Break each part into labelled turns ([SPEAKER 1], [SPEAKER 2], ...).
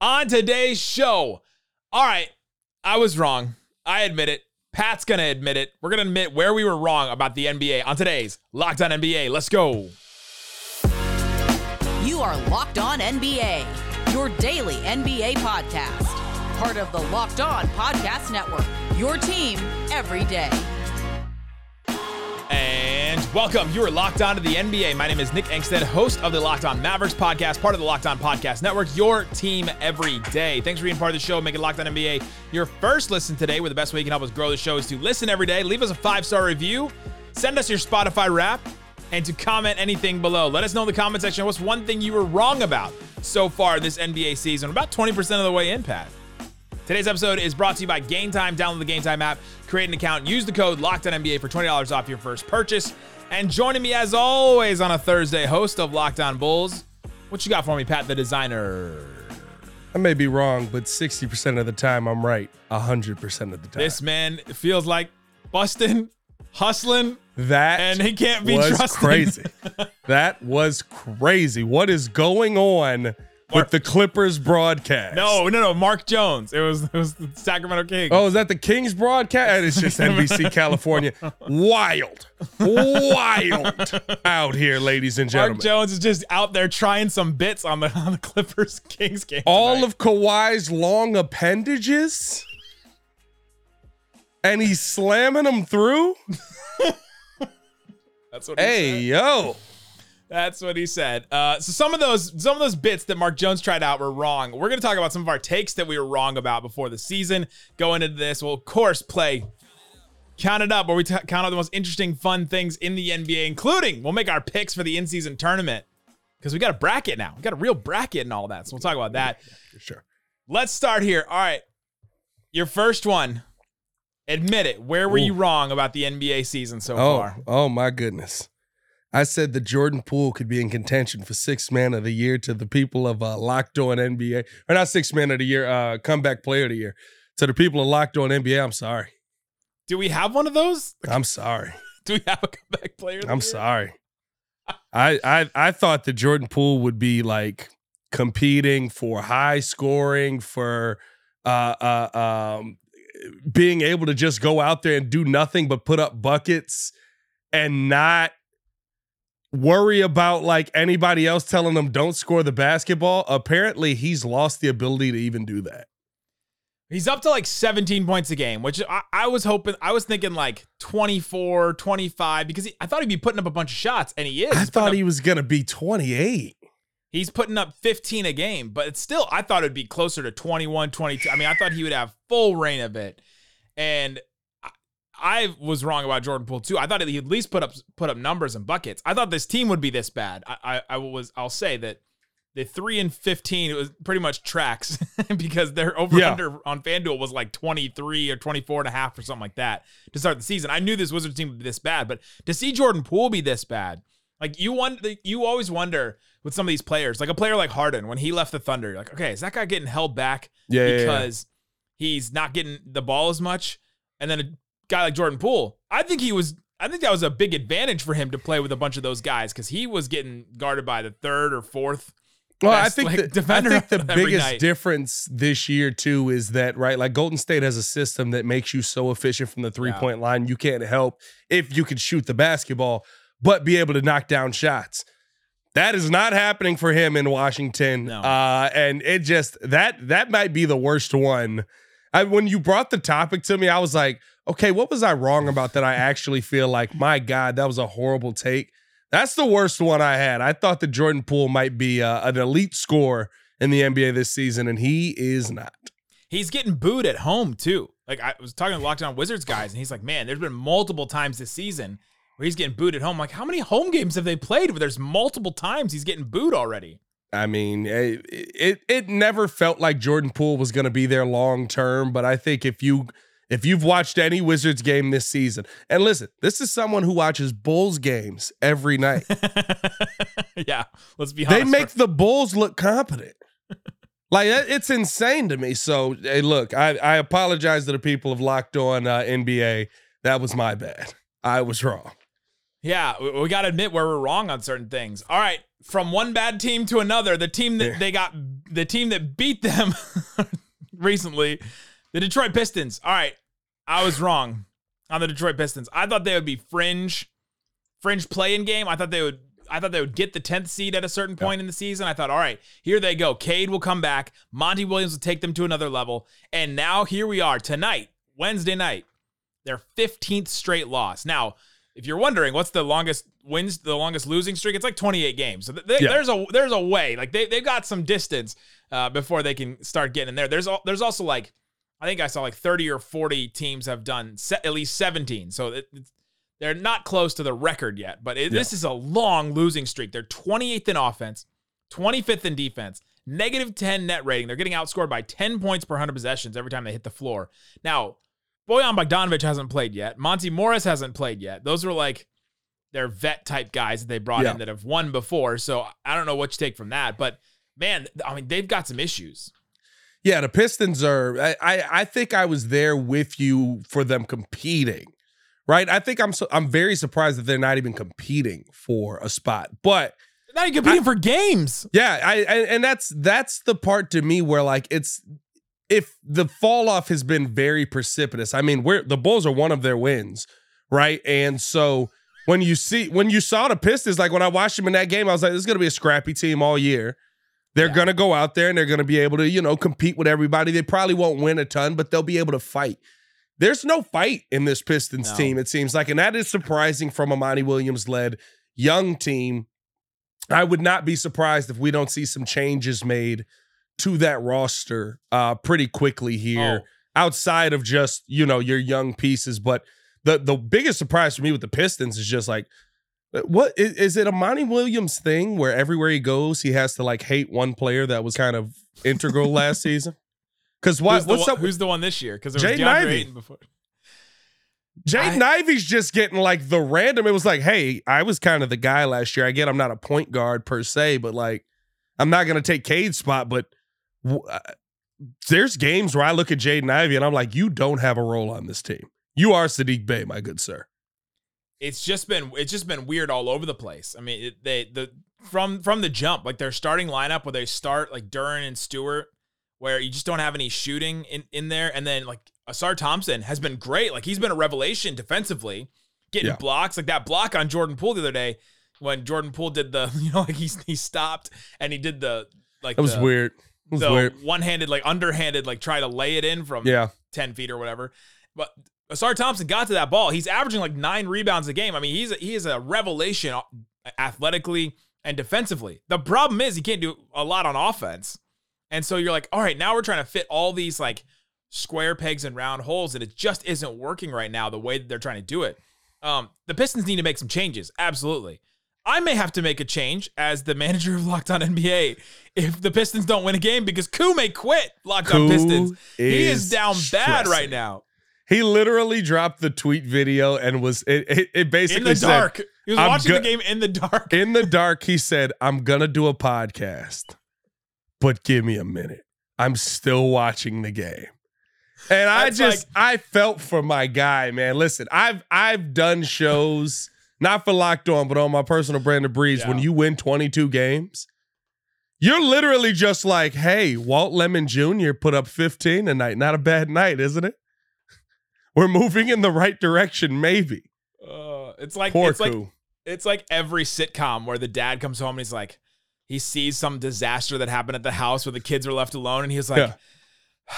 [SPEAKER 1] On today's show, all right, I was wrong. I admit it. Pat's going to admit it. We're going to admit where we were wrong about the NBA on today's Locked On NBA. Let's go.
[SPEAKER 2] You are Locked On NBA, your daily NBA podcast. Part of the Locked On Podcast Network, your team every day.
[SPEAKER 1] Welcome. You are locked on to the NBA. My name is Nick Angstadt, host of the Locked On Mavericks podcast, part of the Locked On Podcast Network, your team every day. Thanks for being part of the show. Make it Locked On NBA your first listen today, where the best way you can help us grow the show is to listen every day, leave us a five star review, send us your Spotify rap, and to comment anything below. Let us know in the comment section what's one thing you were wrong about so far this NBA season. About 20% of the way in, Pat. Today's episode is brought to you by Game Time. Download the Game Time app, create an account, use the code LOCKEDONNBA for $20 off your first purchase. And joining me as always on a Thursday, host of Locked On Bulls. What you got for me, Pat the designer?
[SPEAKER 3] I may be wrong, but 60% of the time I'm right. 100% of the time.
[SPEAKER 1] This man feels like busting, hustling,
[SPEAKER 3] that
[SPEAKER 1] and he can't be
[SPEAKER 3] was
[SPEAKER 1] trusted.
[SPEAKER 3] crazy. that was crazy. What is going on with the Clippers broadcast?
[SPEAKER 1] No, no, no. Mark Jones. It was it was the Sacramento Kings.
[SPEAKER 3] Oh, is that the Kings broadcast? And it's just NBC California. Wild, wild out here, ladies and gentlemen.
[SPEAKER 1] Mark Jones is just out there trying some bits on the on the Clippers Kings game.
[SPEAKER 3] All
[SPEAKER 1] tonight.
[SPEAKER 3] of Kawhi's long appendages, and he's slamming them through.
[SPEAKER 1] That's what he
[SPEAKER 3] Hey,
[SPEAKER 1] said.
[SPEAKER 3] yo.
[SPEAKER 1] That's what he said. Uh, so some of those some of those bits that Mark Jones tried out were wrong. We're going to talk about some of our takes that we were wrong about before the season. Going into this, we'll of course play count it up, where we t- count out the most interesting, fun things in the NBA, including we'll make our picks for the in-season tournament because we got a bracket now. We got a real bracket and all that. So we'll talk about that.
[SPEAKER 3] For sure.
[SPEAKER 1] Let's start here. All right, your first one. Admit it. Where were
[SPEAKER 3] Ooh.
[SPEAKER 1] you wrong about the NBA season so
[SPEAKER 3] Oh,
[SPEAKER 1] far?
[SPEAKER 3] oh my goodness. I said that Jordan Poole could be in contention for sixth man of the year to the people of uh, Locked On NBA, or not sixth man of the year, uh, comeback player of the year. To the people of Locked On NBA, I'm sorry.
[SPEAKER 1] Do we have one of those?
[SPEAKER 3] I'm sorry.
[SPEAKER 1] Do we have a comeback player?
[SPEAKER 3] I'm
[SPEAKER 1] year?
[SPEAKER 3] sorry. I, I I thought that Jordan Poole would be like competing for high scoring, for uh uh um being able to just go out there and do nothing but put up buckets and not worry about like anybody else telling him don't score the basketball. Apparently, he's lost the ability to even do that.
[SPEAKER 1] He's up to like 17 points a game, which I, I was hoping, I was thinking like 24, 25, because he, I thought he'd be putting up a bunch of shots, and he is.
[SPEAKER 3] I thought
[SPEAKER 1] up-
[SPEAKER 3] he was gonna be 28.
[SPEAKER 1] he's putting up 15 a game, but it's still, I thought it'd be closer to 21, 22. I mean, I thought he would have full reign of it. And I, was wrong about Jordan Poole too. I thought he'd at least put up put up numbers and buckets. I thought this team would be this bad. I, I, I was I'll say that the three and fifteen it was pretty much tracks because their over
[SPEAKER 3] Yeah.
[SPEAKER 1] under on FanDuel was like 23 or 24 and a half or something like that to start the season. I knew this Wizards team would be this bad, but to see Jordan Poole be this bad, like you wonder you always wonder with some of these players, like a player like Harden, when he left the Thunder, you're like, okay, is that guy getting held back
[SPEAKER 3] Yeah, yeah, yeah.
[SPEAKER 1] because he's not getting the ball as much? And then a guy like Jordan Poole, I think he was I think that was a big advantage for him to play with a bunch of those guys because he was getting guarded by the third or fourth.
[SPEAKER 3] Well, I think
[SPEAKER 1] like,
[SPEAKER 3] the, I think the biggest
[SPEAKER 1] night.
[SPEAKER 3] difference this year too is that right, like Golden State has a system that makes you so efficient from the three point line. You can't help if you could shoot the basketball, but be able to knock down shots. That is not happening for him in Washington,
[SPEAKER 1] No.
[SPEAKER 3] uh, and it just that that might be the worst one. I, when you brought the topic to me, I was like, okay, what was I wrong about that? I actually feel like, my God, that was a horrible take. That's the worst one I had. I thought that Jordan Poole might be uh, an elite scorer in the NBA this season, and he is not.
[SPEAKER 1] He's getting booed at home too. Like I was talking to Locked On Wizards guys, and he's like, "Man, there's been multiple times this season where he's getting booed at home. Like, how many home games have they played where there's multiple times he's getting booed already?
[SPEAKER 3] I mean, it it, it never felt like Jordan Poole was going to be there long term, but I think if you if you've watched any Wizards game this season, and listen, this is someone who watches Bulls games every night.
[SPEAKER 1] yeah, let's be honest.
[SPEAKER 3] they make the Bulls look competent. Like it's insane to me. So hey, look, I, I apologize to the people of Locked On uh, NBA. That was my bad. I was wrong.
[SPEAKER 1] Yeah, we, we got to admit where we're wrong on certain things. All right, from one bad team to another. The team that
[SPEAKER 3] Yeah.
[SPEAKER 1] they got, the team that beat them recently, the Detroit Pistons. All right, I was wrong on the Detroit Pistons. I thought they would be fringe, fringe playing game. I thought they would. I thought they would get the 10th seed at a certain point in the season. I thought, all right, here they go. Cade will come back. Monty Williams will take them to another level. And now here we are tonight, Wednesday night, their 15th straight loss. Now, if you're wondering what's the longest wins, the longest losing streak, it's like 28 games. So they-
[SPEAKER 3] Yeah.
[SPEAKER 1] there's a there's a way. Like they they've got some distance uh, before they can start getting in there. There's al- there's also like I think I saw like 30 or 40 teams have done se- at least 17. So it, it's, they're not close to the record yet, but it, this is a long losing streak. They're 28th in offense, 25th in defense, negative 10 net rating. They're getting outscored by 10 points per 100 possessions every time they hit the floor. Now, Boyan Bogdanovic hasn't played yet. Monte Morris hasn't played yet. Those are like their vet type guys that they brought
[SPEAKER 3] Yeah.
[SPEAKER 1] in that have won before. So I don't know what you take from that, but man, I mean, they've got some issues.
[SPEAKER 3] Yeah, the Pistons are. I, I I think I was there with you for them competing, right? I think I'm so, I'm very surprised that they're not even competing for a spot. But
[SPEAKER 1] They're not even competing for games.
[SPEAKER 3] yeah, I, I and that's that's the part to me where like it's if the fall off has been very precipitous. I mean, we're the Bulls are one of their wins, right? And so when you see when you saw the Pistons, like when I watched them in that game, I was like, this is gonna be a scrappy team all year. They're
[SPEAKER 1] Yeah.
[SPEAKER 3] gonna go out there and they're gonna be able to, you know, compete with everybody. They probably won't win a ton, but they'll be able to fight. There's no fight in this Pistons
[SPEAKER 1] No.
[SPEAKER 3] team, it seems like, and that is surprising from a Monty Williams led young team. I would not be surprised if we don't see some changes made to that roster uh pretty quickly here
[SPEAKER 1] Oh.
[SPEAKER 3] outside of just, you know, your young pieces, but the the biggest surprise for me with the Pistons is just like what is, is it a Monty Williams thing where everywhere he goes he has to like hate one player that was kind of integral last season? Cuz what
[SPEAKER 1] who's, the
[SPEAKER 3] what's
[SPEAKER 1] one,
[SPEAKER 3] up
[SPEAKER 1] who's the one this year? Because there was
[SPEAKER 3] Jaden
[SPEAKER 1] DeAndre
[SPEAKER 3] Ivey.
[SPEAKER 1] Before.
[SPEAKER 3] Jaden Ivey's just getting like the random. It was like, hey, I was kind of the guy last year. I get I'm not a point guard per se, but like, I'm not gonna take Cade's spot. But w- uh, there's games where I look at Jaden Ivey and I'm like, you don't have a role on this team. You are Sadiq Bey, my good sir.
[SPEAKER 1] It's just been it's just been weird all over the place. I mean, it, they the from from the jump, like their starting lineup where they start like Duren and Stewart, where you just don't have any shooting in in there, and then like Ausar Thompson has been great. Like he's been a revelation defensively, getting
[SPEAKER 3] Yeah.
[SPEAKER 1] blocks like that block on Jordan Poole the other day when Jordan Poole did the you know like he he stopped and he did the like
[SPEAKER 3] That was
[SPEAKER 1] the,
[SPEAKER 3] weird. It was
[SPEAKER 1] the
[SPEAKER 3] weird.
[SPEAKER 1] one handed like underhanded like try to lay it in from
[SPEAKER 3] Yeah.
[SPEAKER 1] 10 feet or whatever. But Ausar Thompson got to that ball. He's averaging like nine rebounds a game. I mean, he's a, he is a revelation athletically and defensively. The problem is he can't do a lot on offense. And so you're like, all right, now we're trying to fit all these like square pegs and round holes, and it just isn't working right now the way that they're trying to do it. Um, the Pistons need to make some changes. Absolutely. I may have to make a change as the manager of Locked On NBA if the Pistons don't win a game because Koo may quit Locked On Pistons. He is
[SPEAKER 3] is
[SPEAKER 1] down bad right now.
[SPEAKER 3] He literally dropped the tweet video and was it it, it basically
[SPEAKER 1] In the
[SPEAKER 3] said,
[SPEAKER 1] dark. He was
[SPEAKER 3] "I'm
[SPEAKER 1] watching the game in the dark.
[SPEAKER 3] in the dark, he said, I'm gonna do a podcast, but give me a minute. I'm still watching the game. And I
[SPEAKER 1] That's
[SPEAKER 3] just I felt for my guy, man. Listen, I've I've done shows, not for locked on, but on my personal brand of breeze. When you win 22 games, you're literally just like, hey, Walt Lemon Jr. put up 15 tonight. Not a bad night, isn't it? We're moving in the right direction, maybe.
[SPEAKER 1] Uh, it's like
[SPEAKER 3] Poor
[SPEAKER 1] it's like it's like every sitcom where the dad comes home and he's like, he sees some disaster that happened at the house where the kids are left alone, and he's like,
[SPEAKER 3] Yeah.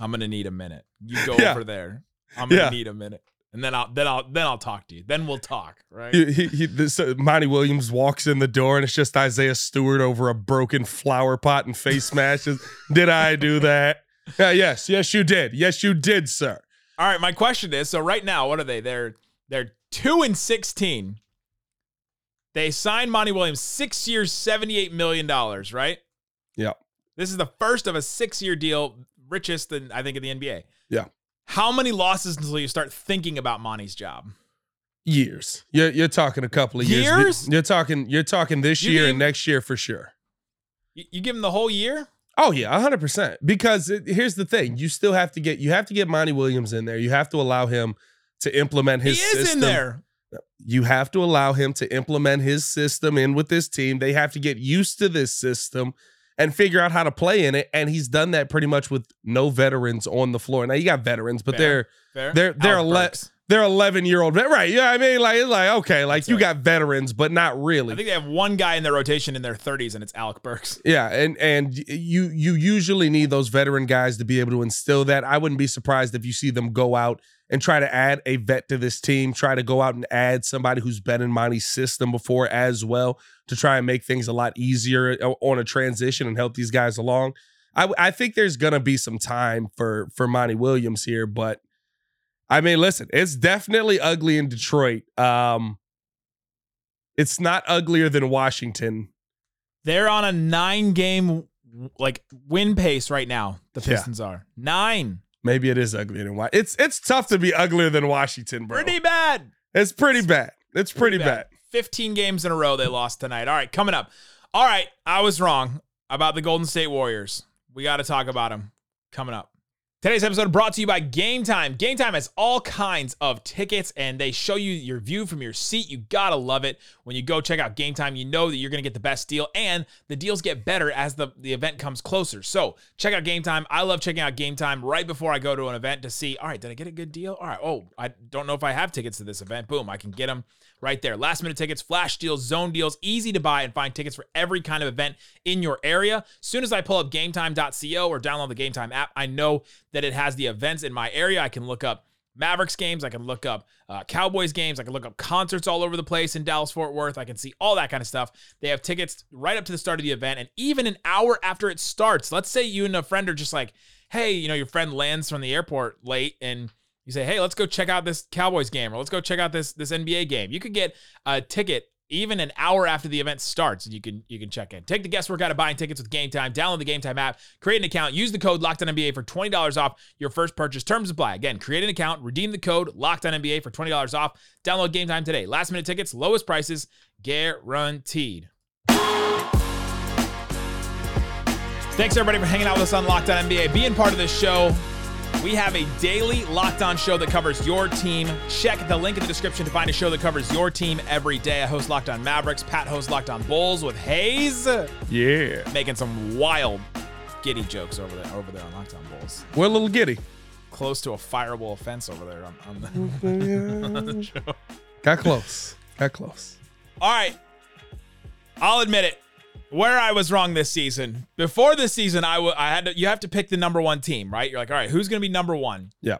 [SPEAKER 1] "I'm gonna need a minute. You go
[SPEAKER 3] Yeah.
[SPEAKER 1] over there. I'm gonna
[SPEAKER 3] Yeah.
[SPEAKER 1] need a minute, and then I'll then I'll then I'll talk to you. Then we'll talk, right?"
[SPEAKER 3] He, he, he, this, uh, Monty Williams walks in the door and it's just Isaiah Stewart over a broken flower pot and face smashes. did I do that? Yeah, yes, yes, you did. Yes, you did, sir.
[SPEAKER 1] All right, my question is: so right now, what are they? They're they're two and sixteen. They signed Monty Williams six years, seventy-eight million dollars. Right?
[SPEAKER 3] Yeah.
[SPEAKER 1] This is the first of a six-year deal, richest in I think in the NBA.
[SPEAKER 3] Yeah.
[SPEAKER 1] How many losses until you start thinking about Monty's job?
[SPEAKER 3] Years. You're, you're talking a couple of years.
[SPEAKER 1] Years?
[SPEAKER 3] You're talking. You're talking this
[SPEAKER 1] You
[SPEAKER 3] year
[SPEAKER 1] mean-
[SPEAKER 3] and next year for sure.
[SPEAKER 1] You give him the whole year?
[SPEAKER 3] Oh yeah, hundred percent. Because it, here's the thing: you still have to get you have to get Monty Williams in there. You have to allow him to implement his
[SPEAKER 1] he is
[SPEAKER 3] system.
[SPEAKER 1] in there.
[SPEAKER 3] You have to allow him to implement his system in with this team. They have to get used to this system and figure out how to play in it. And he's done that pretty much with no veterans on the floor. Now you got veterans, but
[SPEAKER 1] Fair.
[SPEAKER 3] they're they're they're ele-
[SPEAKER 1] Burks.
[SPEAKER 3] They're eleven year old right. Yeah, I mean, like it's like okay, like
[SPEAKER 1] That's
[SPEAKER 3] you
[SPEAKER 1] right.
[SPEAKER 3] got veterans, but not really.
[SPEAKER 1] I think they have one guy in their rotation in their 30s, and it's Alec Burks.
[SPEAKER 3] Yeah, and and you you usually need those veteran guys to be able to instill that. I wouldn't be surprised if you see them go out and try to add a vet to this team, try to go out and add somebody who's been in Monty's system before as well to try and make things a lot easier uh, on a transition and help these guys along. I I think there's gonna be some time for for Monty Williams here, but I mean, listen, it's definitely ugly in Detroit. Um, it's not uglier than Washington.
[SPEAKER 1] They're on a nine game like win pace right now. The
[SPEAKER 3] Yeah.
[SPEAKER 1] Pistons are nine.
[SPEAKER 3] Maybe it is uglier than Washington. It's it's tough to be uglier than Washington, bro.
[SPEAKER 1] Pretty bad.
[SPEAKER 3] it's pretty bad. It's pretty, bad.
[SPEAKER 1] 15 games in a row they lost tonight. All right, coming up. All right, I was wrong about the Golden State Warriors. We got to talk about them coming up. Today's episode brought to you by Game Time. Game Time has all kinds of tickets and they show you your view from your seat. You gotta love it. When you go check out Game Time, you know that you're gonna get the best deal and the deals get better as the, the event comes closer. So check out Game Time. I love checking out Game Time right before I go to an event to see, all right, did I get a good deal? All right, oh, I don't know if I have tickets to this event. Boom, I can get them right there. Last minute tickets, flash deals, zone deals, easy to buy and find tickets for every kind of event in your area. As soon as I pull up gametime.co or download the GameTime app, I know that it has the events in my area. I can look up Mavericks games, I can look up uh, Cowboys games, I can look up concerts all over the place in Dallas Fort Worth. I can see all that kind of stuff. They have tickets right up to the start of the event and even an hour after it starts. Let's say you and a friend are just like, hey, you know, your friend lands from the airport late and you say, "Hey, let's go check out this Cowboys game, or let's go check out this this NBA game." You could get a ticket even an hour after the event starts, and you can you can check in. Take the guesswork out of buying tickets with Game Time. Download the Game Time app, create an account, use the code Locked On NBA for twenty dollars off your first purchase. Terms apply. Again, create an account, redeem the code Locked On NBA for twenty dollars off. Download Game Time today. Last minute tickets, lowest prices, guaranteed. Thanks everybody for hanging out with us on Locked On NBA, being part of this show. We have a daily Locked On show that covers your team. Check the link in the description to find a show that covers your team every day. I host Locked On Mavericks. Pat hosts Locked On Bulls with Hayes,
[SPEAKER 3] Yeah.
[SPEAKER 1] making some wild giddy jokes over there over there on Locked On Bulls.
[SPEAKER 3] We're a little giddy.
[SPEAKER 1] Close to a fireable offense over there on, on, the, oh, on the show.
[SPEAKER 3] Got close. Got close.
[SPEAKER 1] All right. I'll admit it. Where I was wrong this season. Before this season, I wa- I had to you have to pick the number one team, right? You're like, all right, who's gonna be number one?
[SPEAKER 3] Yeah.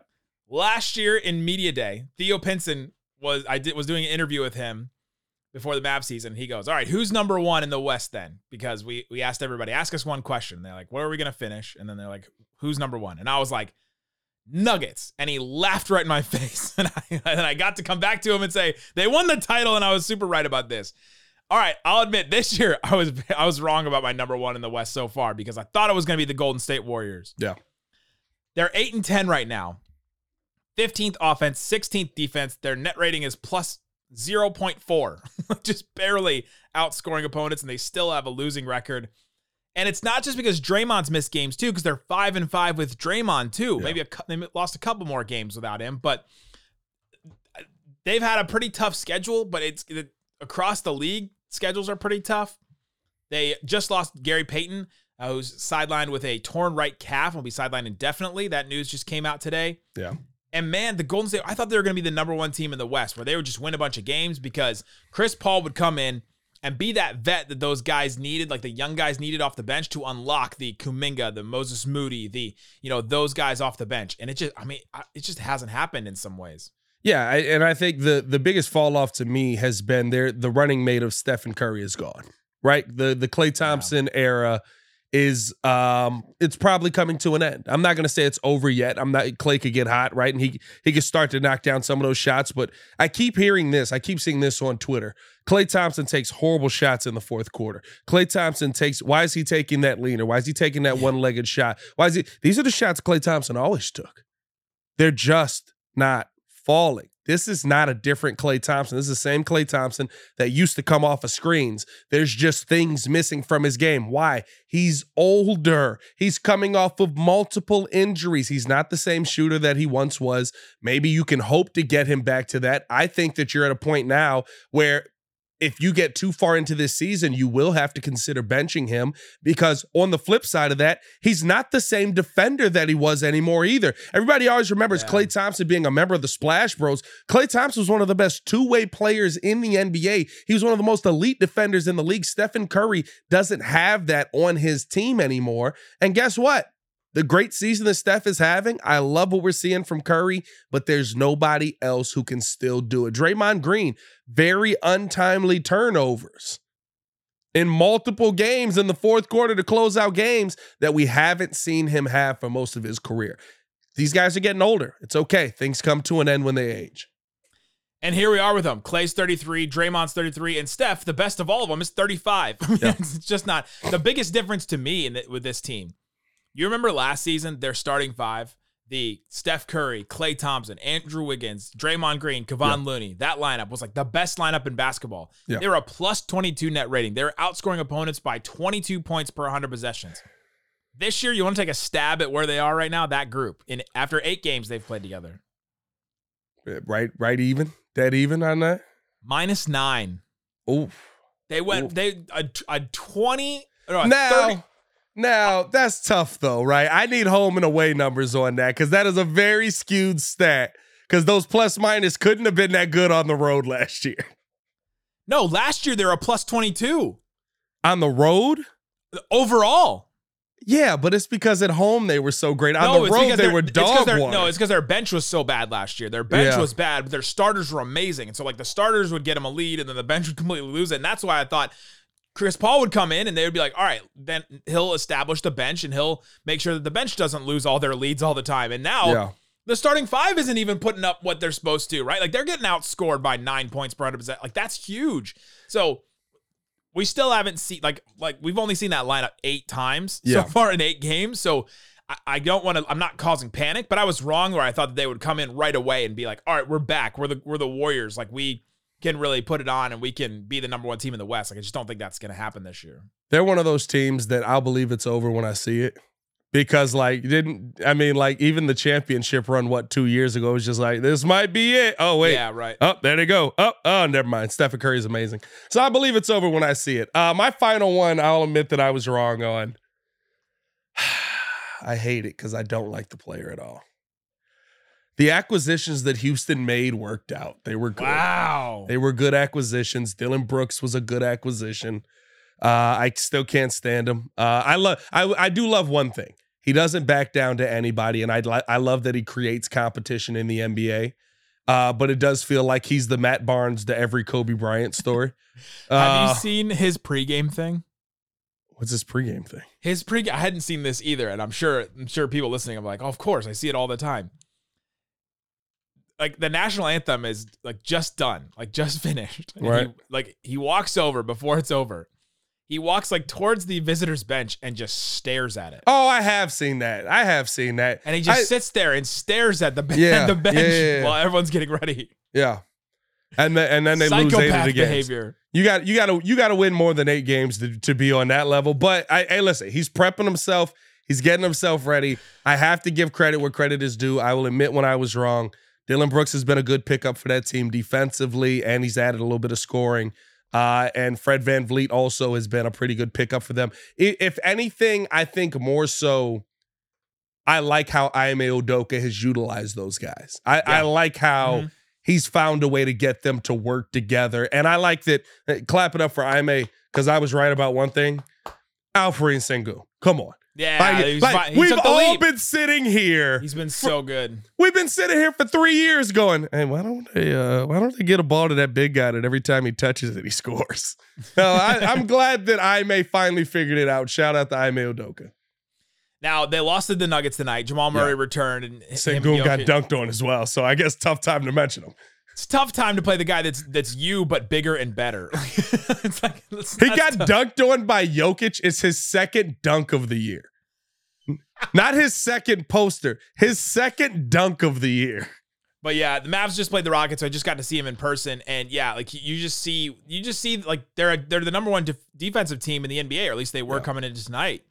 [SPEAKER 1] Last year in media day, Theo Pinson was I did was doing an interview with him before the Mavs season. He goes, All right, who's number one in the West then? Because we we asked everybody, ask us one question. They're like, Where are we gonna finish? And then they're like, Who's number one? And I was like, Nuggets. And he laughed right in my face. And I, and I got to come back to him and say, they won the title, and I was super right about this. All right, I'll admit this year I was I was wrong about my number one in the West so far because I thought it was gonna be the Golden State Warriors.
[SPEAKER 3] Yeah.
[SPEAKER 1] They're eight and ten right now. 15th offense, 16th defense. Their net rating is plus 0.4, just barely outscoring opponents, and they still have a losing record. And it's not just because Draymond's missed games too, because they're five and five with Draymond too.
[SPEAKER 3] Yeah.
[SPEAKER 1] Maybe a, they lost a couple more games without him, but uh, they've had a pretty tough schedule. But it's it, across the league, schedules are pretty tough. They just lost Gary Payton, uh, who's sidelined with a torn right calf, will be sidelined indefinitely. That news just came out today.
[SPEAKER 3] Yeah.
[SPEAKER 1] And man, the Golden State, I thought they were going to be the number one team in the West, where they would just win a bunch of games because Chris Paul would come in and be that vet that those guys needed, like the young guys needed off the bench to unlock the Kuminga, the Moses Moody, the you know those guys off the bench. And it just, I mean, it just hasn't happened in some ways.
[SPEAKER 3] Yeah, I, and I think the the biggest fall off to me has been there. The running mate of Stephen Curry is gone. Right, the the Klay Thompson era is um it's probably coming to an end. I'm not gonna say it's over yet. I'm not Klay could get hot, right? And he he could start to knock down some of those shots. But I keep hearing this. I keep seeing this on Twitter. Klay Thompson takes horrible shots in the fourth quarter. Klay Thompson takes. Why is he taking that leaner? Why is he taking that one legged shot? Why is he? These are the shots Klay Thompson always took. They're just not falling. This is not a different Klay Thompson. This is the same Klay Thompson that used to come off of screens. There's just things missing from his game. Why? He's older. He's coming off of multiple injuries. He's not the same shooter that he once was. Maybe you can hope to get him back to that. I think that you're at a point now where if you get too far into this season, you will have to consider benching him because on the flip side of that, he's not the same defender that he was anymore either. Everybody always remembers
[SPEAKER 1] Yeah.
[SPEAKER 3] Klay Thompson being a member of the Splash Bros. Klay Thompson was one of the best two-way players in the NBA. He was one of the most elite defenders in the league. Stephen Curry doesn't have that on his team anymore. And guess what? The great season that Steph is having, I love what we're seeing from Curry, but there's nobody else who can still do it. Draymond Green, very untimely turnovers in multiple games in the fourth quarter to close out games that we haven't seen him have for most of his career. These guys are getting older. It's okay. Things come to an end when they age.
[SPEAKER 1] And here we are with them. Klay's 33, Draymond's 33, and Steph, the best of all of them, is 35.
[SPEAKER 3] Yeah.
[SPEAKER 1] it's just not the biggest difference to me in the, with this team. You remember last season, their starting five, the Steph Curry, Klay Thompson, Andrew Wiggins, Draymond Green, Kevon Looney. That lineup was like the best lineup in basketball.
[SPEAKER 3] Yeah.
[SPEAKER 1] They were a plus 22 net rating. They were outscoring opponents by 22 points per 100 possessions. This year, you want to take a stab at where they are right now? That group. In after eight games they've played together,
[SPEAKER 3] Right, right, even dead even on that.
[SPEAKER 1] minus nine.
[SPEAKER 3] Oof.
[SPEAKER 1] They went
[SPEAKER 3] Ooh.
[SPEAKER 1] they a, a 20 or a
[SPEAKER 3] Now,
[SPEAKER 1] 30
[SPEAKER 3] now that's tough though, right? I need home and away numbers on that because that is a very skewed stat. Because those plus minus couldn't have been that good on the road last year.
[SPEAKER 1] No, last year they were a plus 22
[SPEAKER 3] On the road,
[SPEAKER 1] overall.
[SPEAKER 3] yeah, but it's because at home they were so great. On
[SPEAKER 1] no,
[SPEAKER 3] the road they were dog water.
[SPEAKER 1] No, it's because their bench was so bad last year. Their bench
[SPEAKER 3] Yeah.
[SPEAKER 1] was bad, but their starters were amazing. And so like the starters would get them a lead and then the bench would completely lose it. And that's why I thought Chris Paul would come in and they would be like, all right, then he'll establish the bench and he'll make sure that the bench doesn't lose all their leads all the time. And now
[SPEAKER 3] yeah.
[SPEAKER 1] the starting five isn't even putting up what they're supposed to, right? Like they're getting outscored by nine points per hundred percent. Like that's huge. So we still haven't seen like like we've only seen that lineup eight times
[SPEAKER 3] Yeah.
[SPEAKER 1] so far in eight games. So I, I don't want to. I'm not causing panic, but I was wrong where I thought that they would come in right away and be like, all right, we're back. We're the we're the Warriors. Like we can really put it on and we can be the number one team in the West. Like I just don't think that's gonna happen this year.
[SPEAKER 3] They're one of those teams that I'll believe it's over when I see it. Because like didn't I mean like even the championship run what two years ago was just like this might be it. Oh wait,
[SPEAKER 1] Yeah, right.
[SPEAKER 3] Oh, there they go. Oh, oh, never mind. Stephen Curry is amazing. So I believe it's over when I see it. Uh, my final one, I'll admit that I was wrong on. I hate it because I don't like the player at all. The acquisitions that Houston made worked out. They were good.
[SPEAKER 1] Wow.
[SPEAKER 3] They were good acquisitions. Dillon Brooks was a good acquisition. Uh, I still can't stand him. Uh, I love. I I do love one thing. He doesn't back down to anybody, and I li- I love that he creates competition in the NBA. Uh, but it does feel like he's the Matt Barnes to every Kobe Bryant story.
[SPEAKER 1] Have
[SPEAKER 3] Uh,
[SPEAKER 1] you seen his pregame thing?
[SPEAKER 3] what's his pregame thing?
[SPEAKER 1] His pre I hadn't seen this either, and I'm sure I'm sure people listening are like, oh, of course, I see it all the time. Like the national anthem is like just done, like just finished. And
[SPEAKER 3] Right.
[SPEAKER 1] He, like he walks over before it's over. He walks like towards the visitors bench and just stares at it.
[SPEAKER 3] Oh, I have seen that. I have seen that.
[SPEAKER 1] And he just
[SPEAKER 3] I-
[SPEAKER 1] sits there and stares at the,
[SPEAKER 3] Yeah,
[SPEAKER 1] the bench
[SPEAKER 3] yeah, yeah,
[SPEAKER 1] while everyone's getting ready.
[SPEAKER 3] yeah. And then and then they lose eight of the games.
[SPEAKER 1] behavior.
[SPEAKER 3] You got you got to you got to win more than eight games to, to be on that level. But I, hey, listen, he's prepping himself. He's getting himself ready. I have to give credit where credit is due. I will admit when I was wrong. Dillon Brooks has been a good pickup for that team defensively, and he's added a little bit of scoring. Uh, and Fred VanVleet also has been a pretty good pickup for them. If anything, I think more so. I like how Ime Udoka has utilized those guys. I, I like how
[SPEAKER 1] Mhm.
[SPEAKER 3] he's found a way to get them to work together. And I like that. uh, Clap it up for Ime because I was right about one thing. Alperen Sengun, come on.
[SPEAKER 1] Yeah,
[SPEAKER 3] Like-
[SPEAKER 1] he was
[SPEAKER 3] like.
[SPEAKER 1] He
[SPEAKER 3] we've all
[SPEAKER 1] lead.
[SPEAKER 3] been sitting here.
[SPEAKER 1] He's been so good.
[SPEAKER 3] We've been sitting here for three years going, hey, why don't they uh, why don't they get a ball to that big guy that every time he touches it, he scores? No, I, I'm glad that Ime finally figured it out. Shout out to Ime Udoka.
[SPEAKER 1] Now they lost to the Nuggets tonight. Jamal Murray
[SPEAKER 3] Yeah.
[SPEAKER 1] returned and
[SPEAKER 3] Sengun got dunked on as well. So I guess tough time to mention him.
[SPEAKER 1] It's a tough time to play the guy that's that's you but bigger and better. it's like it's
[SPEAKER 3] He got
[SPEAKER 1] tough.
[SPEAKER 3] dunked on by Jokic. It's his second dunk of the year. Not his second poster, his second dunk of the year.
[SPEAKER 1] But yeah, the Mavs just played the Rockets, so I just got to see him in person, and yeah, like you just see, you just see like they're they're the number one def- defensive team in the NBA, or at least they were
[SPEAKER 3] Yeah.
[SPEAKER 1] coming into tonight.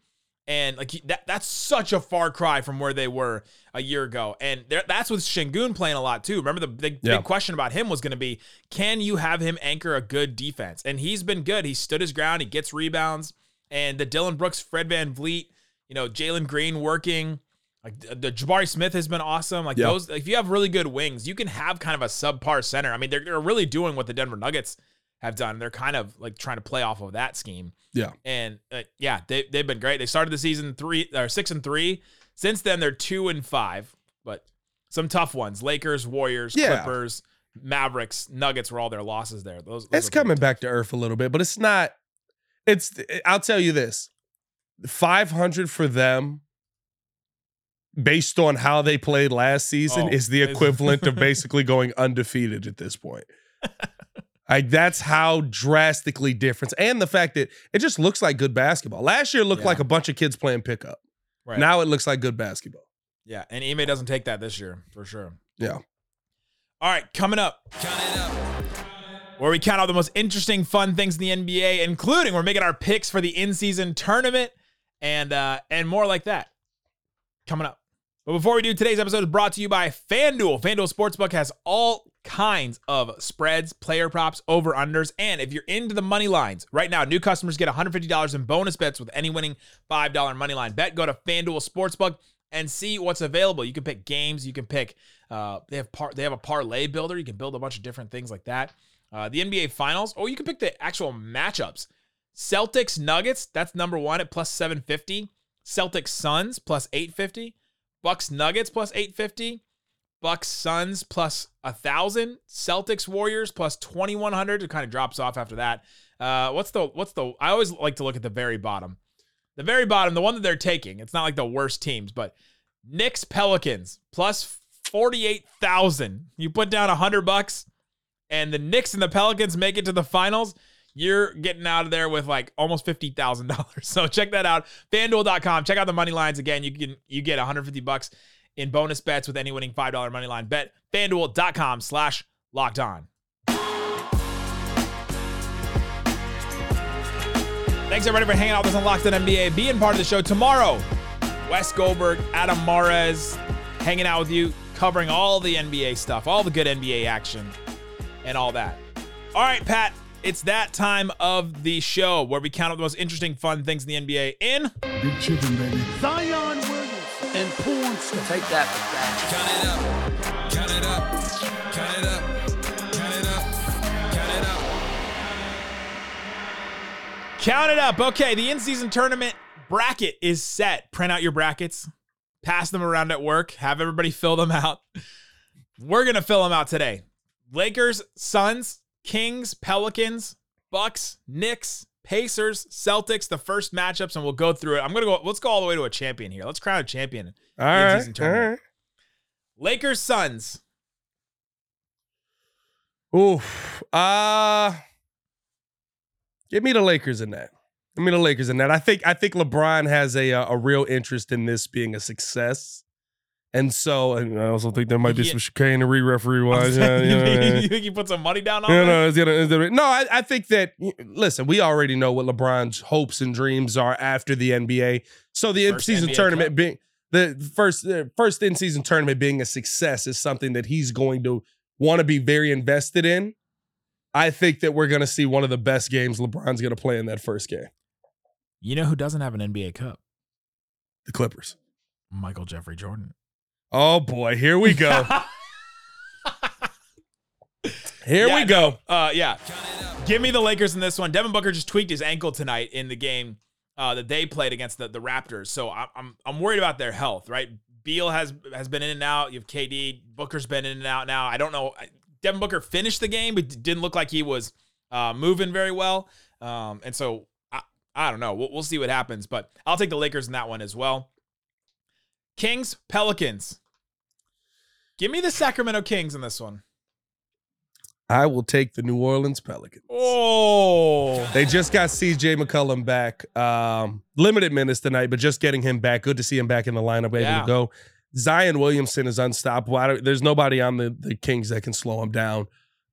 [SPEAKER 1] And like that, that's such a far cry from where they were a year ago. And that's with Sengun playing a lot too. Remember the big,
[SPEAKER 3] Yeah.
[SPEAKER 1] big question about him was going to be, can you have him anchor a good defense? And he's been good. He stood his ground. He gets rebounds. And the Dillon Brooks, Fred VanVleet, you know, Jalen Green working. Like the Jabari Smith has been awesome. Like
[SPEAKER 3] Yeah.
[SPEAKER 1] those, if you have really good wings, you can have kind of a subpar center. I mean, they're, they're really doing what the Denver Nuggets have done. They're kind of like trying to play off of that scheme.
[SPEAKER 3] Yeah.
[SPEAKER 1] And uh, yeah, they, they've been great. They started the season three or six and three. Since then, they're two and five, but some tough ones Lakers, Warriors,
[SPEAKER 3] Yeah.
[SPEAKER 1] Clippers, Mavericks, Nuggets were all their losses there. Those, those
[SPEAKER 3] It's coming back to earth a little bit, but it's not. It's. I'll tell you this: five hundred for them, based on how they played last season,
[SPEAKER 1] Oh,
[SPEAKER 3] is the equivalent of basically going undefeated at this point. Like that's how drastically different, and the fact that it just looks like good basketball. Last year it looked
[SPEAKER 1] Yeah.
[SPEAKER 3] like a bunch of kids playing pickup.
[SPEAKER 1] Right.
[SPEAKER 3] Now it looks like good basketball.
[SPEAKER 1] Yeah, and Ime doesn't take that this year for sure.
[SPEAKER 3] Yeah.
[SPEAKER 1] All right, coming up. up. Where we count all the most interesting, fun things in the NBA, including we're making our picks for the in-season tournament and uh, and more like that. Coming up. But before we do, today's episode is brought to you by FanDuel. FanDuel Sportsbook has all kinds of spreads, player props, over unders, and if you're into the money lines, right now, new customers get $150 in bonus bets with any winning $5 money line bet. Go to FanDuel Sportsbook and see what's available. You can pick games, you can pick uh, they have par- they have a parlay builder. You can build a bunch of different things like that. Uh, the NBA Finals, or you can pick the actual matchups. Celtics Nuggets, that's number one at plus 750. Celtics Suns plus 850. Bucks Nuggets plus 850. Bucks Suns plus a 1,000. Celtics Warriors plus 2,100. It kind of drops off after that. Uh, what's the, what's the, I always like to look at the very bottom. The very bottom, the one that they're taking. It's not like the worst teams, but Knicks Pelicans plus 48,000. You put down a 100 bucks and the Knicks and the Pelicans make it to the finals, you're getting out of there with like almost $50,000. So check that out. FanDuel.com. Check out the money lines again. You can you get 150 bucks in bonus bets with any winning $5 money line bet. FanDuel.com slash locked on. Thanks everybody for hanging out with us on Locked On NBA. Being part of the show tomorrow. Wes Goldberg, Adam Mares, hanging out with you, covering all the NBA stuff, all the good NBA action, and all that. All right, Pat, it's that time of the show where we count up the most interesting, fun things in the NBA in
[SPEAKER 4] Big chicken, baby. Zion Williams and porn star.
[SPEAKER 5] Take that back.
[SPEAKER 6] Count it up. Count it up. Count it up. Count it up. Count it up.
[SPEAKER 1] Count it up. Okay, the in-season tournament bracket is set. Print out your brackets, pass them around at work, have everybody fill them out. We're gonna fill them out today. Lakers, Suns, Kings, Pelicans, Bucks, Knicks, Pacers, Celtics. The first matchups, and we'll go through it. I'm gonna go. Let's go all the way to a champion here. Let's crown a champion.
[SPEAKER 3] All right. All
[SPEAKER 1] Lakers, Suns.
[SPEAKER 3] Oof. Uh give me the Lakers in that. Give me the Lakers in that. I think I think LeBron has a uh, a real interest in this being a success. And so, and I also think there might be
[SPEAKER 1] Yeah.
[SPEAKER 3] some chicanery referee wise. Yeah,
[SPEAKER 1] you,
[SPEAKER 3] yeah, yeah.
[SPEAKER 1] think- you think you put some money down on
[SPEAKER 3] no, it's gonna, no. I, I think that listen, we already know what LeBron's hopes and dreams are after the NBA. So the
[SPEAKER 1] First
[SPEAKER 3] in-season
[SPEAKER 1] NBA
[SPEAKER 3] tournament
[SPEAKER 1] Cup.
[SPEAKER 3] being the first the first in-season tournament being a success is something that he's going to want to be very invested in. I think that we're going to see one of the best games LeBron's going to play in that first game.
[SPEAKER 1] You know who doesn't have an NBA Cup?
[SPEAKER 3] The Clippers.
[SPEAKER 1] Michael Jeffrey Jordan.
[SPEAKER 3] Oh boy, here we go. Here
[SPEAKER 1] Yeah,
[SPEAKER 3] we go.
[SPEAKER 1] Uh, yeah. Give me the Lakers in this one. Devin Booker just tweaked his ankle tonight in the game uh, that they played against the, the Raptors. So I'm, I'm I'm worried about their health. Right, Beal has has been in and out. You have KD. Booker's been in and out now. I don't know. Devin Booker finished the game, but didn't look like he was uh, moving very well. Um, and so I, I don't know. We'll, we'll see what happens. But I'll take the Lakers in that one as well. Kings Pelicans. Give me the Sacramento Kings in this one.
[SPEAKER 3] I will take the New Orleans Pelicans.
[SPEAKER 1] Oh.
[SPEAKER 3] They just got CJ McCollum back. Um, limited minutes tonight, but just getting him back. Good to see him back in the lineup, able
[SPEAKER 1] Yeah.
[SPEAKER 3] to go. Zion Williamson is unstoppable. There's nobody on the, the Kings that can slow him down.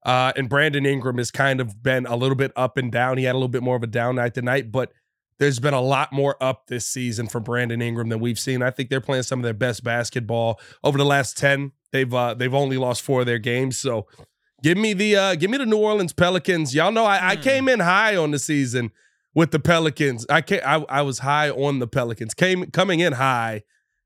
[SPEAKER 3] Uh, and Brandon Ingram has kind of been a little bit up and down. He had a little bit more of a down night tonight, but there's been a lot more up this season for Brandon Ingram than we've seen. I think they're playing some of their best basketball over the last ten. They've uh, they've only lost four of their games, so give me the uh, give me the New Orleans Pelicans. Y'all know I, I
[SPEAKER 1] Hmm.
[SPEAKER 3] came in high on the season with the Pelicans. I can I, I was high on the Pelicans. Came coming in high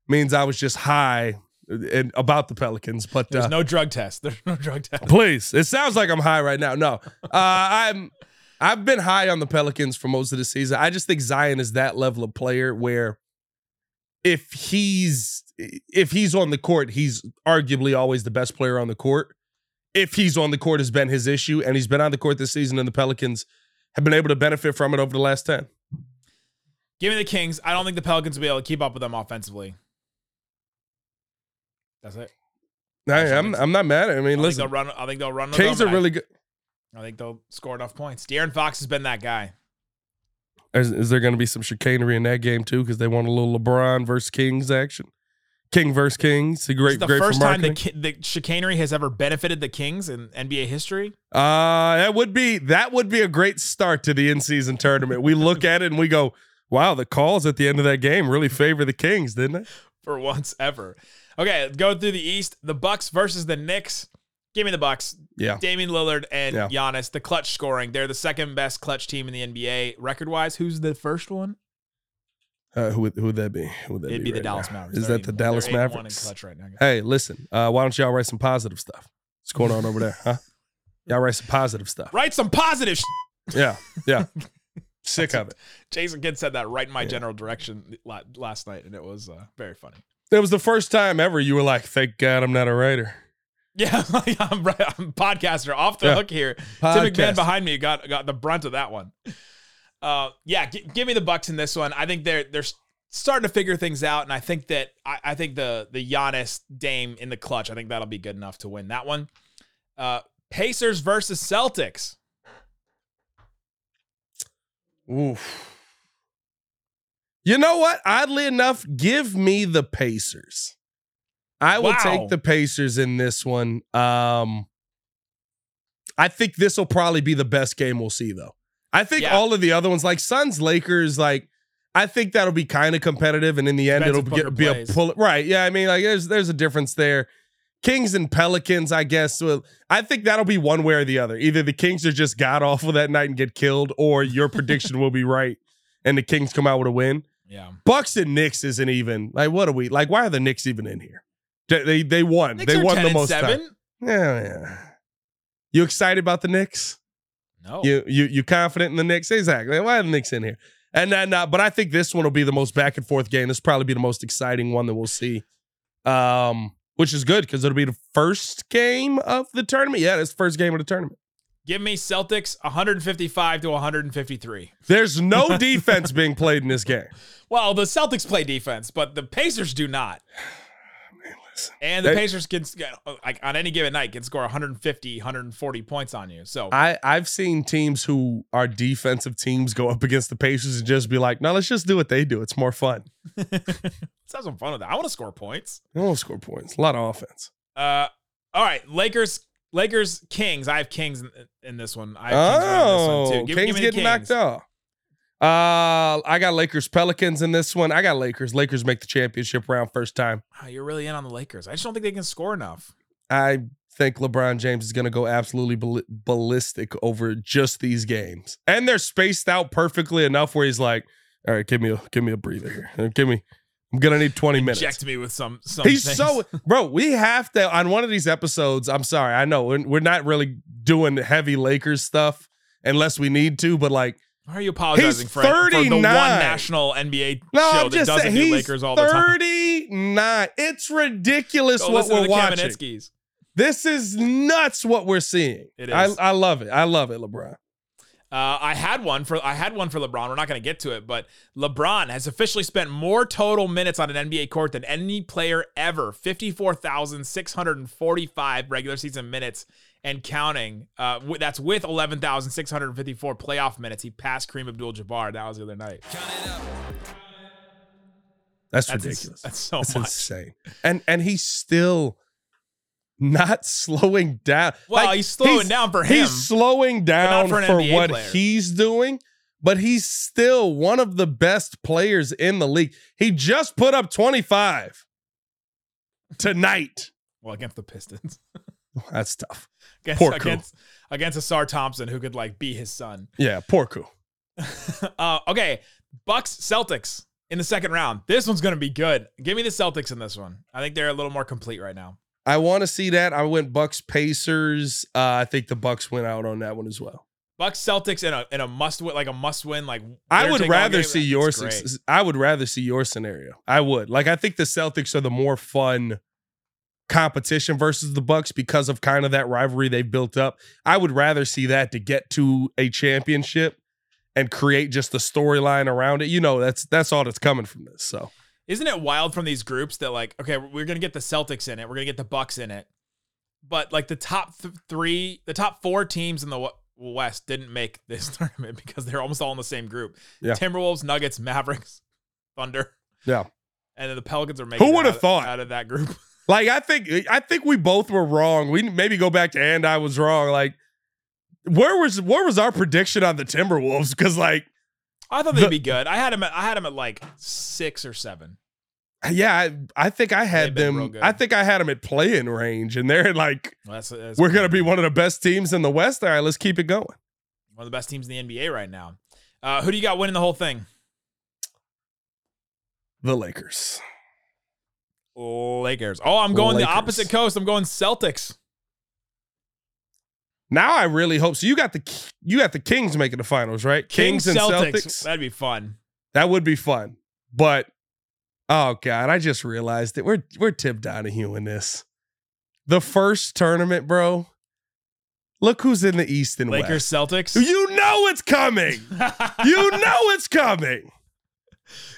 [SPEAKER 3] means I was just high and about the Pelicans, but
[SPEAKER 1] There's
[SPEAKER 3] uh,
[SPEAKER 1] no drug test. There's no drug test.
[SPEAKER 3] Please. It sounds like I'm high right now. No. Uh, I'm I've been high on the Pelicans for most of the season. I just think Zion is that level of player where if he's if he's on the court, he's arguably always the best player on the court. If he's on the court has been his issue and he's been on the court this season and the Pelicans have been able to benefit from it over the last 10.
[SPEAKER 1] Give me the Kings. I don't think the Pelicans will be able to keep up with them offensively. That's it.
[SPEAKER 3] I,
[SPEAKER 1] Actually,
[SPEAKER 3] I'm I'm not mad. I mean,
[SPEAKER 1] I think
[SPEAKER 3] listen,
[SPEAKER 1] they'll run. I think they'll run.
[SPEAKER 3] Kings are really good.
[SPEAKER 1] I think they'll score enough points. De'Aaron Fox has been that guy.
[SPEAKER 3] Is, is there going to be some chicanery in that game too? Because they want a little LeBron versus Kings action. King versus Kings.
[SPEAKER 1] This
[SPEAKER 3] great,
[SPEAKER 1] is the
[SPEAKER 3] great
[SPEAKER 1] first time the, the chicanery has ever benefited the Kings in NBA history.
[SPEAKER 3] Uh, that would be that would be a great start to the in season tournament. We look at it and we go, "Wow, the calls at the end of that game really favor the Kings, didn't they?"
[SPEAKER 1] for once ever. Okay, go through the East. The Bucks versus the Knicks. Give me the Bucks.
[SPEAKER 3] Yeah.
[SPEAKER 1] Damian Lillard and
[SPEAKER 3] Yeah.
[SPEAKER 1] Giannis, the clutch scoring. They're the second best clutch team in the NBA record wise. Who's the first one?
[SPEAKER 3] Uh, who would who would that be? Who would that
[SPEAKER 1] It'd be the
[SPEAKER 3] right
[SPEAKER 1] Dallas
[SPEAKER 3] now?
[SPEAKER 1] Mavericks.
[SPEAKER 3] Is
[SPEAKER 1] They're
[SPEAKER 3] that the Dallas
[SPEAKER 1] they're eight and one in
[SPEAKER 3] Mavericks?
[SPEAKER 1] clutch right now.
[SPEAKER 3] Hey, listen. Uh, why don't y'all write some positive stuff? What's going on over there, huh? Y'all write some positive stuff.
[SPEAKER 1] Write some positive. Sh-
[SPEAKER 3] Yeah, yeah. Sick of it.
[SPEAKER 1] Jason Kidd said that right in my general direction last night, and it was uh, very funny.
[SPEAKER 3] It was the first time ever you were like, "Thank God I'm not a writer."
[SPEAKER 1] Yeah, I'm, right, I'm podcaster off the
[SPEAKER 3] Yeah.
[SPEAKER 1] hook here. Tim
[SPEAKER 3] Podcast.
[SPEAKER 1] McMahon behind me got got the brunt of that one. Uh, yeah, gi- give me the Bucks in this one. I think they're they're starting to figure things out, and I think that I, I think the the Giannis Dame in the clutch. I think that'll be good enough to win that one. Uh, Pacers versus Celtics.
[SPEAKER 3] Oof. You know what? Oddly enough, give me the Pacers. I will
[SPEAKER 1] Wow.
[SPEAKER 3] take the Pacers in this one. Um, I think this will probably be the best game we'll see, though. I think
[SPEAKER 1] Yeah.
[SPEAKER 3] all of the other ones, like Suns, Lakers, like I think that'll be kind of competitive, and in the end,
[SPEAKER 1] Depends
[SPEAKER 3] it'll be a pull. Right? Yeah, I mean, like there's there's a difference there. Kings and Pelicans, I guess. Well, I think that'll be one way or the other. Either the Kings are just god awful that night and get killed, or your prediction will be right and the Kings come out with a win.
[SPEAKER 1] Yeah,
[SPEAKER 3] Bucks and Knicks isn't even like what are we like? Why are the Knicks even in here? They they, won.
[SPEAKER 1] Knicks
[SPEAKER 3] they won
[SPEAKER 1] 10
[SPEAKER 3] the most
[SPEAKER 1] seven.
[SPEAKER 3] time. Yeah, yeah. You excited about the Knicks?
[SPEAKER 1] No,
[SPEAKER 3] You you you confident in the Knicks? Exactly. Why are the Knicks in here? And then, uh, but I think this one will be the most back and forth game. This will probably be the most exciting one that we'll see. Um, which is good because it'll be the first game of the tournament. Yeah, it's the first game of the tournament.
[SPEAKER 1] give me Celtics 155 to 153.
[SPEAKER 3] There's no defense being played in this game.
[SPEAKER 1] Well, the Celtics play defense, but the Pacers do not. And the
[SPEAKER 3] They-
[SPEAKER 1] Pacers can like on any given night can score 150, 140 points on you. So
[SPEAKER 3] I I've seen teams who are defensive teams go up against the Pacers and just be like, no, let's just do what they do. It's more fun.
[SPEAKER 1] let's have some fun with that. I want to score points.
[SPEAKER 3] They won't score points. A lot of offense.
[SPEAKER 1] Uh, all right, Lakers, Lakers, Kings. I have Kings in, in this one. I have Kings winning this one
[SPEAKER 3] Oh,
[SPEAKER 1] too. Give,
[SPEAKER 3] Kings
[SPEAKER 1] give
[SPEAKER 3] getting knocked
[SPEAKER 1] Kings.
[SPEAKER 3] Uh, I got Lakers Pelicans in this one. I got Lakers. Lakers make the championship round first time.
[SPEAKER 1] Wow, you're really in on the Lakers. I just don't think they can score enough.
[SPEAKER 3] I think LeBron James is going to go absolutely ball- ballistic over just these games, and they're spaced out perfectly enough where he's like, "All right, give me a give me a breather here. Uh, Give me. I'm gonna need 20 minutes."
[SPEAKER 1] Inject me with some. some
[SPEAKER 3] He's
[SPEAKER 1] things.
[SPEAKER 3] so bro. We have to on one of these episodes. I'm sorry, I know we're, we're not really doing heavy Lakers stuff unless we need to, but like,
[SPEAKER 1] Why are you apologizing
[SPEAKER 3] He's
[SPEAKER 1] for, for the one national NBA
[SPEAKER 3] no,
[SPEAKER 1] show
[SPEAKER 3] I'm
[SPEAKER 1] that doesn't
[SPEAKER 3] saying
[SPEAKER 1] do Lakers all the time?
[SPEAKER 3] 39. It's ridiculous
[SPEAKER 1] Go
[SPEAKER 3] what we're
[SPEAKER 1] the
[SPEAKER 3] watching. This is nuts what we're seeing.
[SPEAKER 1] It
[SPEAKER 3] I. I love it. I love it, LeBron.
[SPEAKER 1] Uh, I had one for I had one for LeBron. We're not going to get to it, but LeBron has officially spent more total minutes on an NBA court than any player ever. Fifty-four thousand six hundred and forty-five regular season minutes and counting. Uh, wi- that's with eleven thousand six hundred fifty-four playoff minutes. He passed Kareem Abdul-Jabbar. That was the other night.
[SPEAKER 6] Count it up.
[SPEAKER 3] That's,
[SPEAKER 1] That's ins-
[SPEAKER 3] ridiculous.
[SPEAKER 1] that's so
[SPEAKER 3] That's
[SPEAKER 1] much.
[SPEAKER 3] insane. And and he's still not slowing down.
[SPEAKER 1] Well,
[SPEAKER 3] Like,
[SPEAKER 1] he's slowing down for him.
[SPEAKER 3] He's slowing down
[SPEAKER 1] for
[SPEAKER 3] for, what
[SPEAKER 1] player.
[SPEAKER 3] he's doing, but he's still one of the best players in the league. He just put up 25 tonight.
[SPEAKER 1] well, against the Pistons.
[SPEAKER 3] That's tough.
[SPEAKER 1] against,
[SPEAKER 3] Poor Koo.
[SPEAKER 1] against against Ausar Thompson, who could like be his son.
[SPEAKER 3] Yeah, poor Koo.
[SPEAKER 1] uh, okay, Bucks Celtics in the second round. This one's gonna be good. Give me the Celtics in this one. I think they're a little more complete right now.
[SPEAKER 3] I want to see that. I went Bucks Pacers. Uh, I think the Bucks went out on that one as well.
[SPEAKER 1] Bucks Celtics in a in a must win like a must win like.
[SPEAKER 3] I would rather see your I would rather see your scenario. I would. Like I think the Celtics are the more fun competition versus the Bucks because of kind of that rivalry they've built up. I would rather see that to get to a championship and create just the storyline around it. You know, that's that's all that's coming from this. So
[SPEAKER 1] Isn't it wild from these groups that like okay we're gonna get the Celtics in it, we're gonna get the Bucks in it, but like the top th- three, the top four teams in the w- West didn't make this tournament because they're almost all in the same group.
[SPEAKER 3] Yeah.
[SPEAKER 1] Timberwolves, Nuggets, Mavericks, Thunder,
[SPEAKER 3] yeah.
[SPEAKER 1] and then the Pelicans are making.
[SPEAKER 3] Who would've thought?
[SPEAKER 1] out of that group?
[SPEAKER 3] Like I think I think we both were wrong. We maybe go back to and I was wrong. Like where was where was our prediction on the Timberwolves? Because like
[SPEAKER 1] I thought they'd be good. I had them. At, I had them at like six or seven.
[SPEAKER 3] yeah, I, I think I had
[SPEAKER 1] They've been real
[SPEAKER 3] them. I think I had them at playing range, and they're like
[SPEAKER 1] Well, that's, that's
[SPEAKER 3] we're gonna be one of the best teams in the West. All right, let's keep it going.
[SPEAKER 1] one of the best teams in the NBA right now. Uh, who do you got winning the whole thing?
[SPEAKER 3] The Lakers.
[SPEAKER 1] Lakers. Oh, I'm going the opposite coast. I'm going Celtics.
[SPEAKER 3] Now I really hope so. You got the you got the Kings making the finals, right? Kings, and Celtics.
[SPEAKER 1] That'd be fun.
[SPEAKER 3] That would be fun. But oh god, I just realized that we're we're Tim Donaghy in this. The first tournament, bro. Look who's in the East and
[SPEAKER 1] Lakers,
[SPEAKER 3] West.
[SPEAKER 1] Celtics.
[SPEAKER 3] You know it's coming. You know it's coming.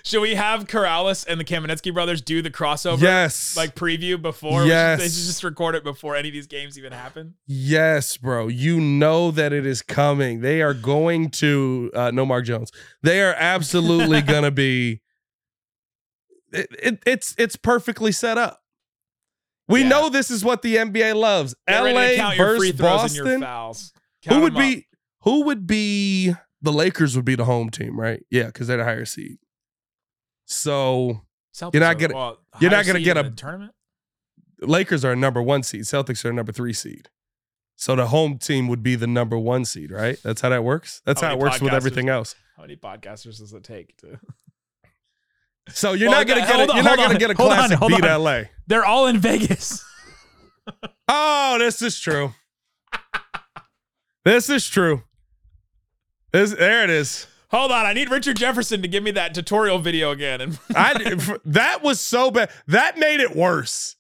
[SPEAKER 1] Should we have Corrales and the Kamenetzky brothers do the crossover?
[SPEAKER 3] Yes.
[SPEAKER 1] Like preview before?
[SPEAKER 3] Yes.
[SPEAKER 1] They should just record it before any of these games even happen.
[SPEAKER 3] Yes, bro. You know that it is coming. They are going to uh no Mark Jones. They are absolutely gonna be it, it- it's it's perfectly set up. We
[SPEAKER 1] Yeah.
[SPEAKER 3] know this is what the NBA loves.
[SPEAKER 1] Get
[SPEAKER 3] LA
[SPEAKER 1] count your free
[SPEAKER 3] versus
[SPEAKER 1] throws and your
[SPEAKER 3] Boston. Who would be who would be the Lakers would be the home team, right? Yeah, because they're the higher seed. So
[SPEAKER 1] Celtics
[SPEAKER 3] You're not gonna-
[SPEAKER 1] well,
[SPEAKER 3] you're not gonna get a-
[SPEAKER 1] tournament.
[SPEAKER 3] Lakers are a number one seed. Celtics are a number three seed. So the home team would be the number one seed, right? That's how that works. That's
[SPEAKER 1] How
[SPEAKER 3] how, it works with everything else.
[SPEAKER 1] How many podcasters does it take to?
[SPEAKER 3] So you're
[SPEAKER 1] Well,
[SPEAKER 3] not gonna get a,
[SPEAKER 1] on,
[SPEAKER 3] you're not gonna
[SPEAKER 1] on,
[SPEAKER 3] get a
[SPEAKER 1] hold on,
[SPEAKER 3] classic beat. LA.
[SPEAKER 1] They're all in Vegas.
[SPEAKER 3] Oh, this is true. this is true. This there it is.
[SPEAKER 1] Hold on, I need Richard Jefferson to give me that tutorial video again. And
[SPEAKER 3] I that was so bad. That made it worse.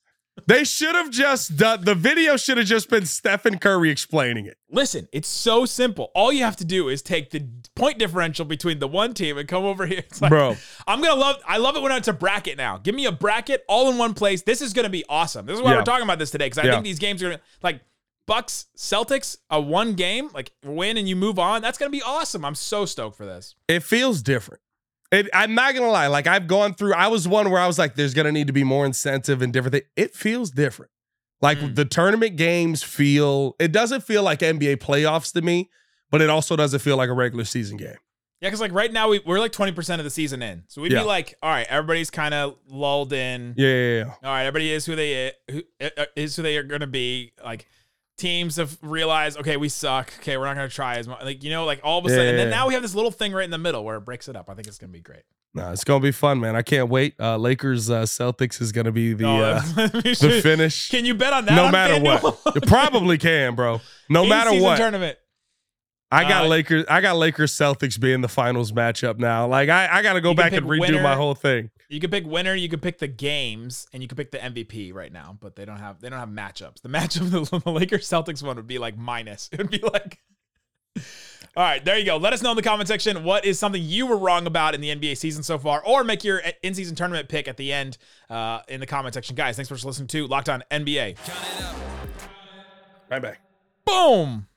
[SPEAKER 3] They should have just done the video should have just been Stephen Curry explaining it.
[SPEAKER 1] listen, it's so simple. All you have to do is take the point differential between the one team and come over here. It's like,
[SPEAKER 3] Bro.
[SPEAKER 1] I'm gonna love. I love it when it's a bracket now. Give me a bracket all in one place. This is gonna be awesome. This is why
[SPEAKER 3] Yeah.
[SPEAKER 1] we're talking about this today because I
[SPEAKER 3] Yeah.
[SPEAKER 1] think these games are gonna like Bucks Celtics a one game like win and you move on. That's gonna be awesome. I'm so stoked for this.
[SPEAKER 3] It feels different. It, I'm not gonna lie. Like I've gone through. I was one where I was like, "There's gonna need to be more incentive and different things." It feels different. Like
[SPEAKER 1] Mm.
[SPEAKER 3] the tournament games feel. It doesn't feel like NBA playoffs to me, but it also doesn't feel like a regular season game.
[SPEAKER 1] Yeah, because like right now we, we're like 20 percent of the season in, so we'd
[SPEAKER 3] Yeah.
[SPEAKER 1] be like, all right, everybody's kind of lulled in.
[SPEAKER 3] Yeah, yeah, yeah.
[SPEAKER 1] All right, everybody is who they who uh, is who they are going to be. Like teams have realized, okay, we suck. Okay, we're not going to try as much. Like you know, like all of a sudden, and then
[SPEAKER 3] Yeah.
[SPEAKER 1] now we have this little thing right in the middle where it breaks it up. I think it's going to be great.
[SPEAKER 3] No, it's gonna be fun, man. I can't wait. Uh, Lakers uh, Celtics is gonna be the
[SPEAKER 1] Oh,
[SPEAKER 3] uh, the finish.
[SPEAKER 1] Can you bet on that?
[SPEAKER 3] no
[SPEAKER 1] on
[SPEAKER 3] matter
[SPEAKER 1] FanDuel?
[SPEAKER 3] what, you probably can, bro. No matter what,
[SPEAKER 1] tournament.
[SPEAKER 3] I got
[SPEAKER 1] Uh,
[SPEAKER 3] Lakers. I got Lakers Celtics being the finals matchup now. Like I, I got to go back and
[SPEAKER 1] pick
[SPEAKER 3] redo
[SPEAKER 1] winner.
[SPEAKER 3] my whole thing.
[SPEAKER 1] You can pick winner, you can pick the games, and you can pick the MVP right now, but they don't have they don't have matchups. The matchup the, the Lakers Celtics one would be like minus. It would be like All right, there you go. Let us know in the comment section what is something you were wrong about in the NBA season so far, or make your in-season tournament pick at the end uh, in the comment section. Guys, thanks for listening to Locked On NBA.
[SPEAKER 3] Bye bye.
[SPEAKER 1] Boom.